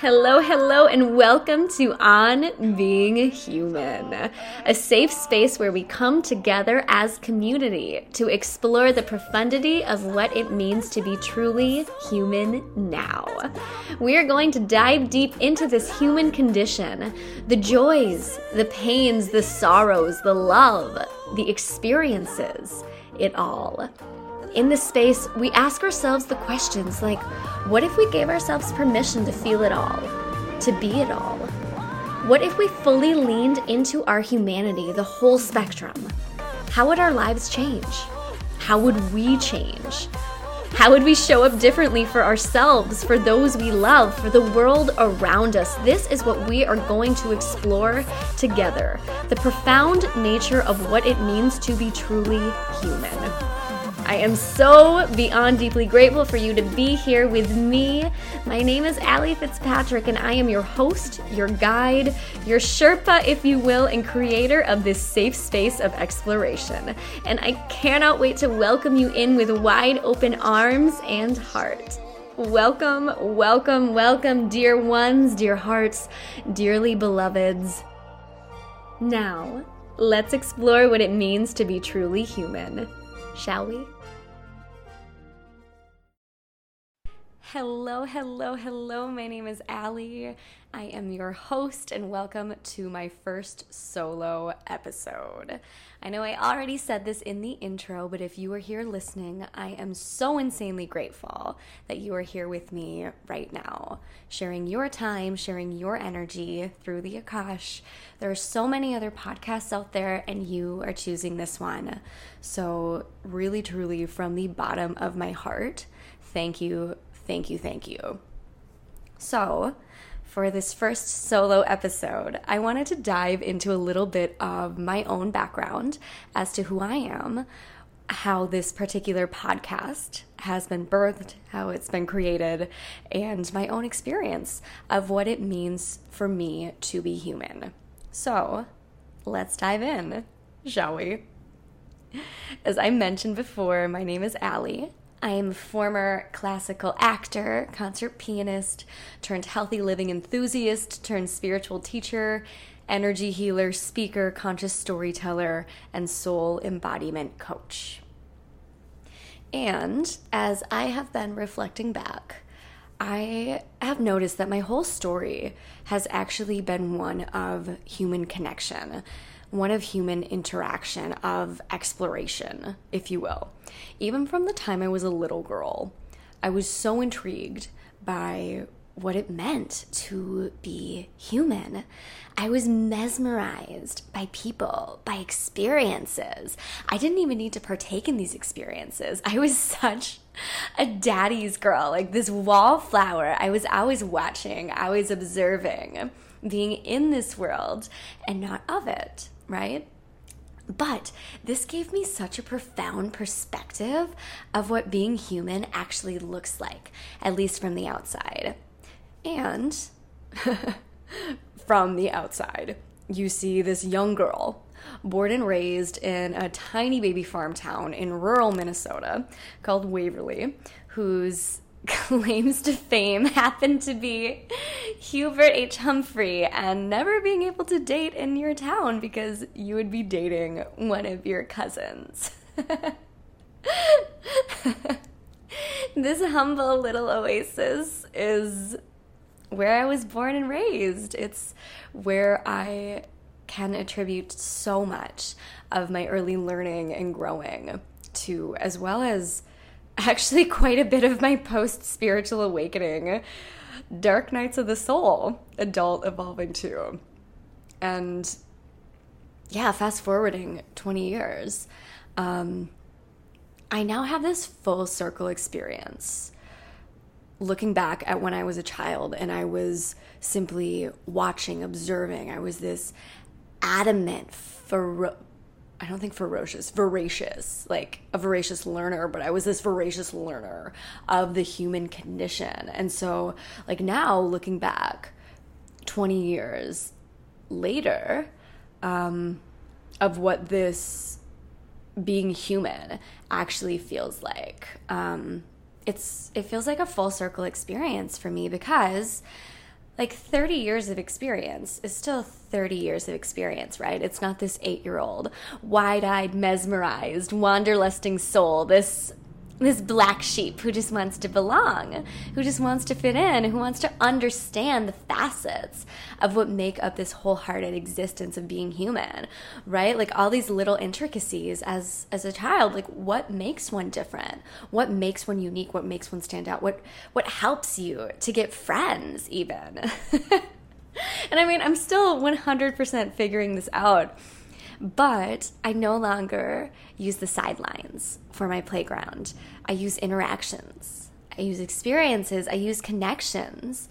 Hello, hello, and welcome to On Being Human, a safe space where we come together as community to explore the profundity of what it means to be truly human now. We are going to dive deep into this human condition the joys, the pains, the sorrows, the love, the experiences, it all. In this space, we ask ourselves the questions like what if we gave ourselves permission to feel it all, to be it all? What if we fully leaned into our humanity, the whole spectrum? How would our lives change? How would we change? How would we show up differently for ourselves, for those we love, for the world around us? This is what we are going to explore together the profound nature of what it means to be truly human. I am so beyond deeply grateful for you to be here with me. My name is Allie Fitzpatrick, and I am your host, your guide, your Sherpa, if you will, and creator of this safe space of exploration. And I cannot wait to welcome you in with wide open arms and heart. Welcome, welcome, welcome, dear ones, dear hearts, dearly beloveds. Now, let's explore what it means to be truly human, shall we? Hello, hello, hello. My name is Allie. I am your host, and welcome to my first solo episode. I know I already said this in the intro, but if you are here listening, I am so insanely grateful that you are here with me right now, sharing your time, sharing your energy through the Akash. There are so many other podcasts out there, and you are choosing this one. So, really, truly, from the bottom of my heart, thank you Thank you, thank you. So, for this first solo episode, I wanted to dive into a little bit of my own background as to who I am, how this particular podcast has been birthed, how it's been created, and my own experience of what it means for me to be human. So, let's dive in, shall we? As I mentioned before, my name is Allie. I am a former classical actor, concert pianist, turned healthy living enthusiast, turned spiritual teacher, energy healer, speaker, conscious storyteller, and soul embodiment coach. And as I have been reflecting back, I have noticed that my whole story has actually been one of human connection one of human interaction, of exploration, if you will. Even from the time I was a little girl, I was so intrigued by what it meant to be human. I was mesmerized by people, by experiences. I didn't even need to partake in these experiences. I was such a daddy's girl, like this wallflower. I was always watching, I was observing, being in this world and not of it right? But this gave me such a profound perspective of what being human actually looks like, at least from the outside. And from the outside, you see this young girl born and raised in a tiny baby farm town in rural Minnesota called Waverly, whose claims to fame happened to be Hubert H. Humphrey and never being able to date in your town because you would be dating one of your cousins. this humble little oasis is where I was born and raised. It's where I can attribute so much of my early learning and growing to, as well as actually quite a bit of my post spiritual awakening. Dark nights of the soul adult evolving too and yeah fast forwarding 20 years. Um, i now have this full circle experience. Looking back at when i was a child and i was simply watching observing i was this adamant fero- I don't think ferocious, voracious, like a voracious learner, but I was this voracious learner of the human condition. And so, like, now looking back 20 years later, um, of what this being human actually feels like. Um, it's it feels like a full circle experience for me because like 30 years of experience is still 30 years of experience, right? It's not this eight year old, wide eyed, mesmerized, wanderlusting soul, this this black sheep who just wants to belong, who just wants to fit in, who wants to understand the facets of what make up this wholehearted existence of being human, right? Like all these little intricacies as as a child, like what makes one different? What makes one unique? What makes one stand out? What what helps you to get friends even? and I mean, I'm still 100% figuring this out but I no longer use the sidelines for my playground. I use interactions, I use experiences, I use connections.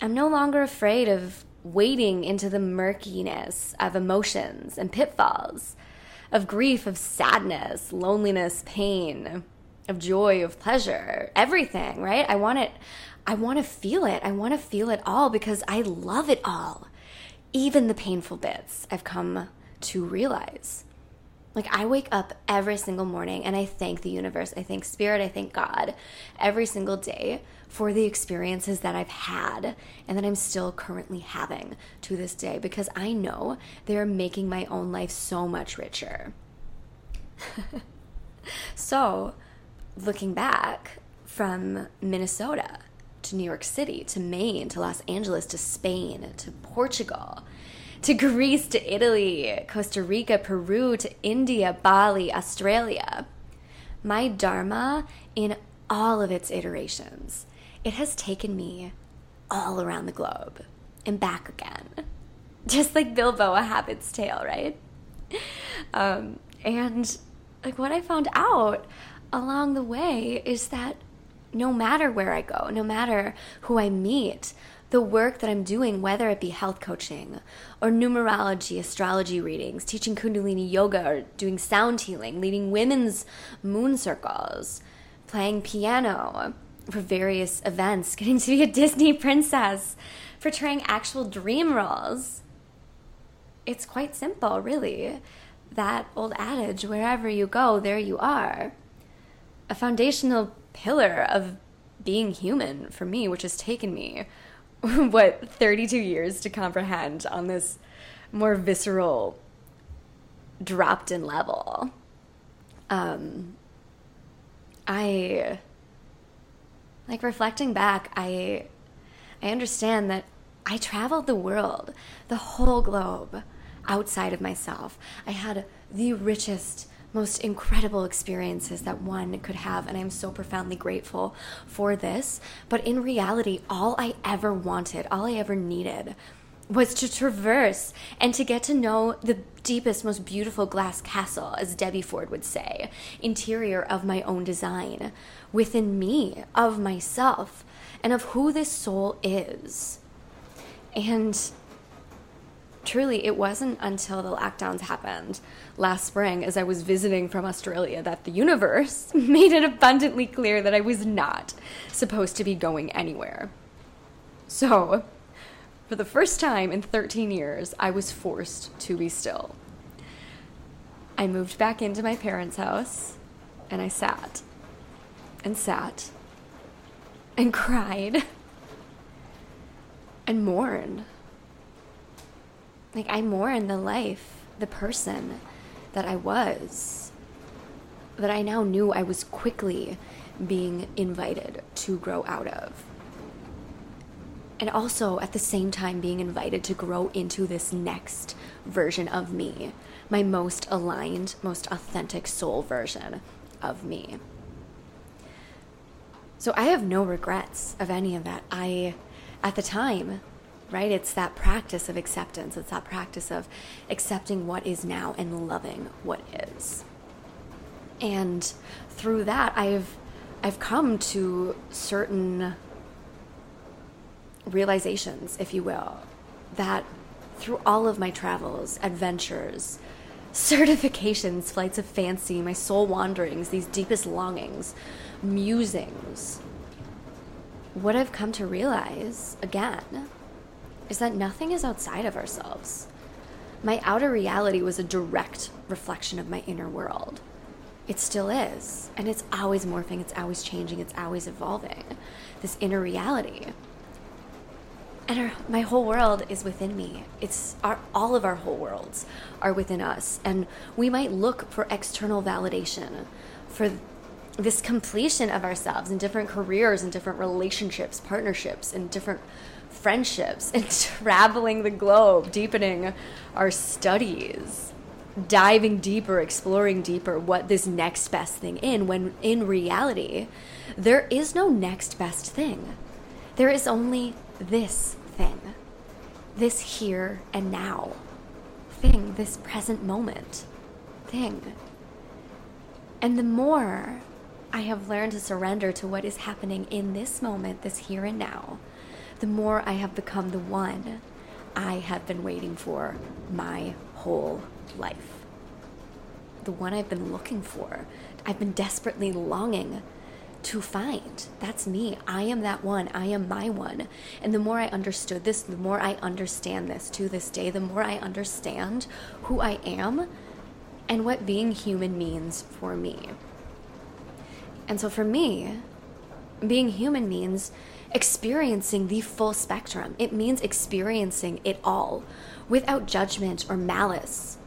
I'm no longer afraid of wading into the murkiness of emotions and pitfalls, of grief, of sadness, loneliness, pain, of joy, of pleasure, everything, right? I want it. I want to feel it. I want to feel it all because I love it all. Even the painful bits I've come to realize. Like, I wake up every single morning and I thank the universe, I thank spirit, I thank God every single day for the experiences that I've had and that I'm still currently having to this day because I know they're making my own life so much richer. so, looking back from Minnesota to New York City to Maine to Los Angeles to Spain to Portugal to Greece, to Italy, Costa Rica, Peru, to India, Bali, Australia. My Dharma, in all of its iterations, it has taken me all around the globe and back again. Just like Bilbo, a Hobbit's tale, right? Um, and like what I found out along the way is that no matter where I go, no matter who I meet, the work that I'm doing, whether it be health coaching or numerology, astrology readings, teaching Kundalini yoga, or doing sound healing, leading women's moon circles, playing piano for various events, getting to be a Disney princess, portraying actual dream roles. It's quite simple, really. That old adage wherever you go, there you are. A foundational pillar of being human for me, which has taken me what 32 years to comprehend on this more visceral dropped in level. Um i like reflecting back i i understand that i traveled the world the whole globe outside of myself. I had the richest most incredible experiences that one could have. And I'm so profoundly grateful for this. But in reality, all I ever wanted, all I ever needed was to traverse and to get to know the deepest, most beautiful glass castle, as Debbie Ford would say, interior of my own design, within me, of myself, and of who this soul is. And truly, it wasn't until the lockdowns happened last spring as I was visiting from Australia that the universe made it abundantly clear that I was not supposed to be going anywhere. So, for the first time in 13 years, I was forced to be still. I moved back into my parents' house and I sat and sat and cried and mourned. Like, I mourned the life, the person that I was, that I now knew I was quickly being invited to grow out of. And also at the same time being invited to grow into this next version of me, my most aligned, most authentic soul version of me. So I have no regrets of any of that. I, at the time, right? It's that practice of acceptance. It's that practice of accepting what is now and loving what is. And through that, I've I've come to certain realizations, if you will, that through all of my travels, adventures, certifications, flights of fancy, my soul wanderings, these deepest longings, musings, what I've come to realize again is that nothing is outside of ourselves. My outer reality was a direct reflection of my inner world. It still is, and it's always morphing, it's always changing, it's always evolving. This inner reality. and our, my whole world is within me. It's our, all of our whole worlds are within us. And we might look for external validation, for this completion of ourselves in different careers and different relationships, partnerships, and different friendships, and traveling the globe, deepening our studies, diving deeper, exploring deeper what this next best thing in when in reality there is no next best thing. There is only this thing, this here and now thing, this present moment thing. And the more I have learned to surrender to what is happening in this moment, this here and now, the more I have become the one I have been waiting for my whole life. The one I've been looking for. I've been desperately longing to find. That's me. I am that one. I am my one. And the more I understood this, the more I understand this to this day, the more I understand who I am and what being human means for me. And so for me, being human means experiencing the full spectrum. It means experiencing it all without judgment or malice,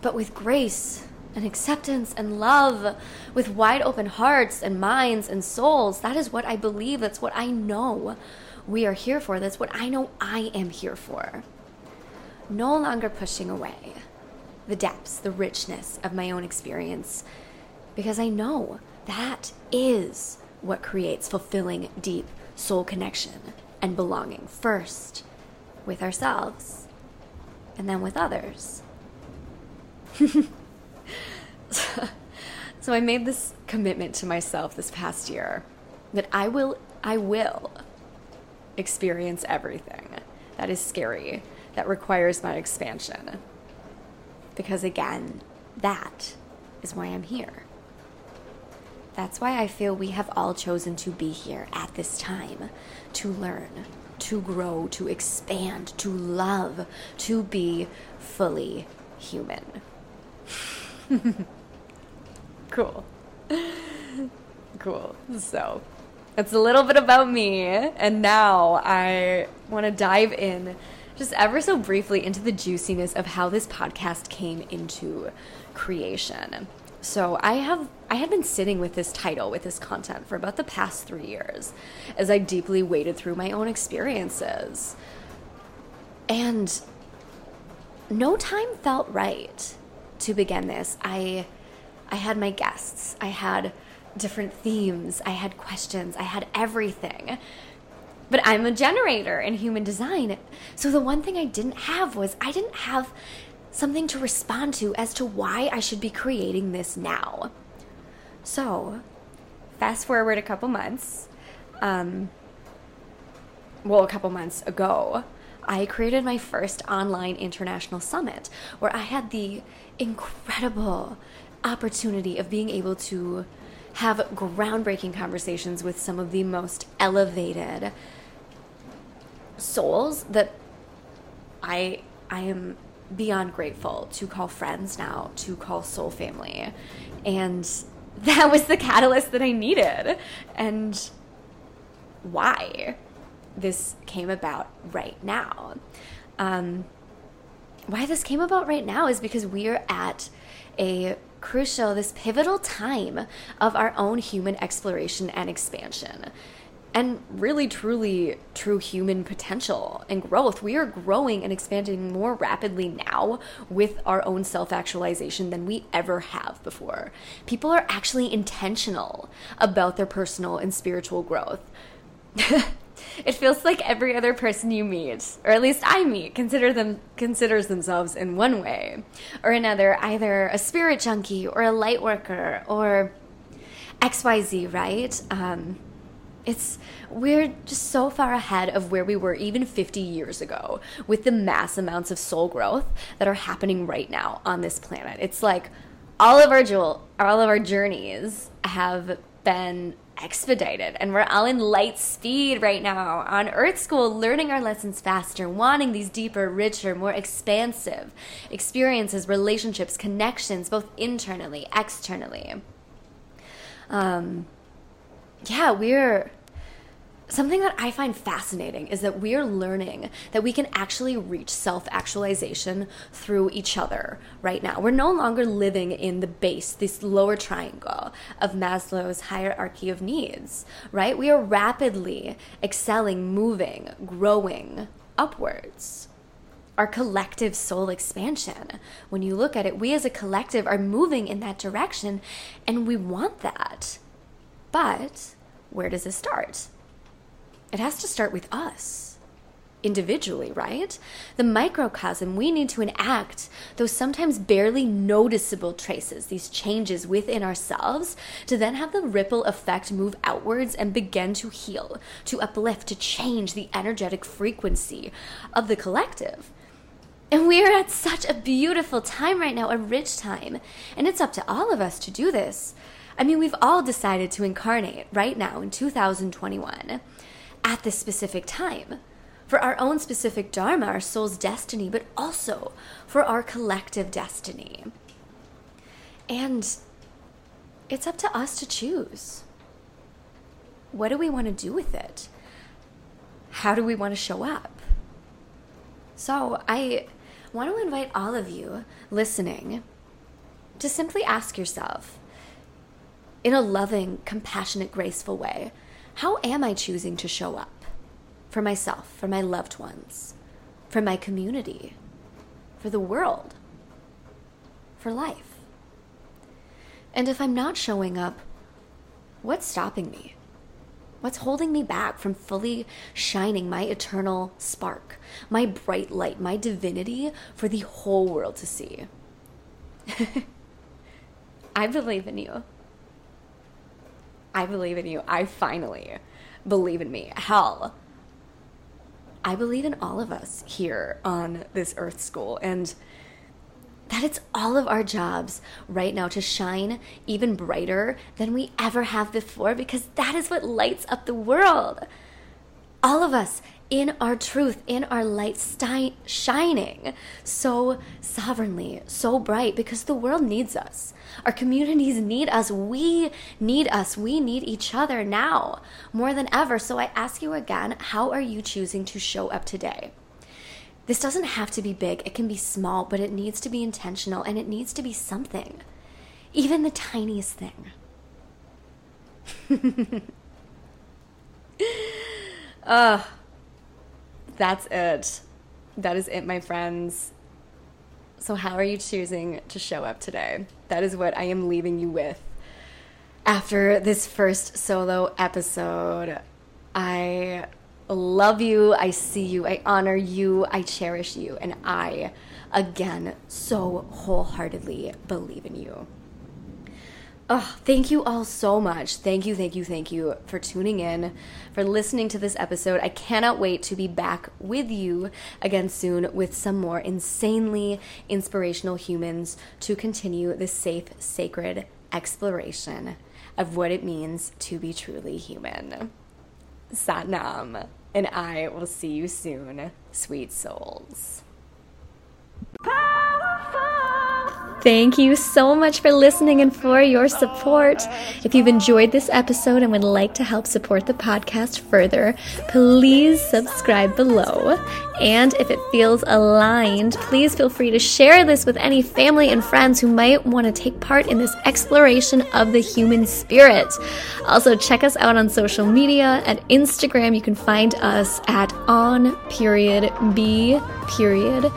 but with grace and acceptance and love, with wide open hearts and minds and souls. That is what I believe. That's what I know we are here for. That's what I know I am here for. No longer pushing away the depths, the richness of my own experience, because I know that is what creates fulfilling, deep soul connection and belonging first with ourselves and then with others. so I made this commitment to myself this past year that I will I will experience everything that is scary that requires my expansion. Because again, that is why I'm here. That's why I feel we have all chosen to be here at this time to learn, to grow, to expand, to love, to be fully human. cool. cool. So, that's a little bit about me. And now I want to dive in just ever so briefly into the juiciness of how this podcast came into creation. So I have I had been sitting with this title, with this content for about the past 3 years as I deeply waded through my own experiences. And no time felt right to begin this. I I had my guests. I had different themes. I had questions. I had everything. But I'm a generator in human design. So the one thing I didn't have was I didn't have something to respond to as to why I should be creating this now. So, fast forward a couple months, um, well, a couple months ago, I created my first online international summit where I had the incredible opportunity of being able to have groundbreaking conversations with some of the most elevated souls that I I am beyond grateful to call friends now, to call soul family. And that was the catalyst that I needed. And why this came about right now. Um, why this came about right now is because we are at a crucial, this pivotal time of our own human exploration and expansion and really truly true human potential and growth. We are growing and expanding more rapidly now with our own self actualization than we ever have before. People are actually intentional about their personal and spiritual growth. it feels like every other person you meet, or at least I meet, consider them considers themselves in one way or another either a spirit junkie or a light worker or XYZ, right? Um, it's we're just so far ahead of where we were even 50 years ago with the mass amounts of soul growth that are happening right now on this planet. It's like all of our jewel, all of our journeys have been expedited and we're all in light speed right now on earth school learning our lessons faster wanting these deeper richer more expansive experiences relationships connections both internally externally um yeah, we're Something that I find fascinating is that we are learning that we can actually reach self actualization through each other right now. We're no longer living in the base, this lower triangle of Maslow's hierarchy of needs, right? We are rapidly excelling, moving, growing upwards. Our collective soul expansion. When you look at it, we as a collective are moving in that direction and we want that. But where does it start? it has to start with us individually, right? The microcosm, we need to enact those sometimes barely noticeable traces, these changes within ourselves, to then have the ripple effect move outwards and begin to heal, to uplift, to change the energetic frequency of the collective. And we are at such a beautiful time right now, a rich time. And it's up to all of us to do this. I mean, we've all decided to incarnate right now in 2021 at this specific time for our own specific dharma, our soul's destiny, but also for our collective destiny. And it's up to us to choose. What do we want to do with it? How do we want to show up? So, I want to invite all of you listening to simply ask yourself in a loving, compassionate, graceful way how am I choosing to show up for myself, for my loved ones, for my community, for the world, for life? And if I'm not showing up, what's stopping me? What's holding me back from fully shining my eternal spark, my bright light, my divinity for the whole world to see? I believe in you. I believe in you. I finally believe in me. Hell, I believe in all of us here on this Earth School and that it's all of our jobs right now to shine even brighter than we ever have before because that is what lights up the world. All of us in our truth, in our light, sti- shining so sovereignly, so bright, because the world needs us. Our communities need us. We need us. We need each other now more than ever. So I ask you again how are you choosing to show up today? This doesn't have to be big, it can be small, but it needs to be intentional and it needs to be something, even the tiniest thing. Ugh. That's it. That is it, my friends. So, how are you choosing to show up today? That is what I am leaving you with. After this first solo episode, I love you, I see you, I honor you, I cherish you, and I, again, so wholeheartedly believe in you. Oh, thank you all so much. Thank you, thank you, thank you for tuning in, for listening to this episode. I cannot wait to be back with you again soon with some more insanely inspirational humans to continue this safe, sacred exploration of what it means to be truly human. Satnam, and I will see you soon, sweet souls. Thank you so much for listening and for your support. If you've enjoyed this episode and would like to help support the podcast further, please subscribe below. And if it feels aligned, please feel free to share this with any family and friends who might want to take part in this exploration of the human spirit. Also, check us out on social media. At Instagram, you can find us at on period b period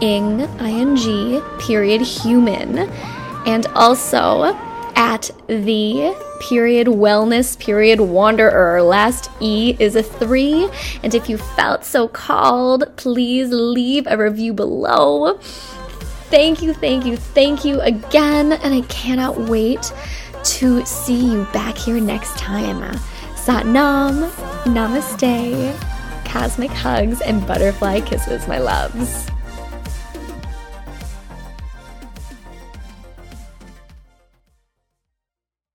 ing, ing, period, human, and also at the period wellness period wanderer. Last E is a three. And if you felt so called, please leave a review below. Thank you, thank you, thank you again. And I cannot wait to see you back here next time. Satnam, namaste, cosmic hugs, and butterfly kisses, my loves.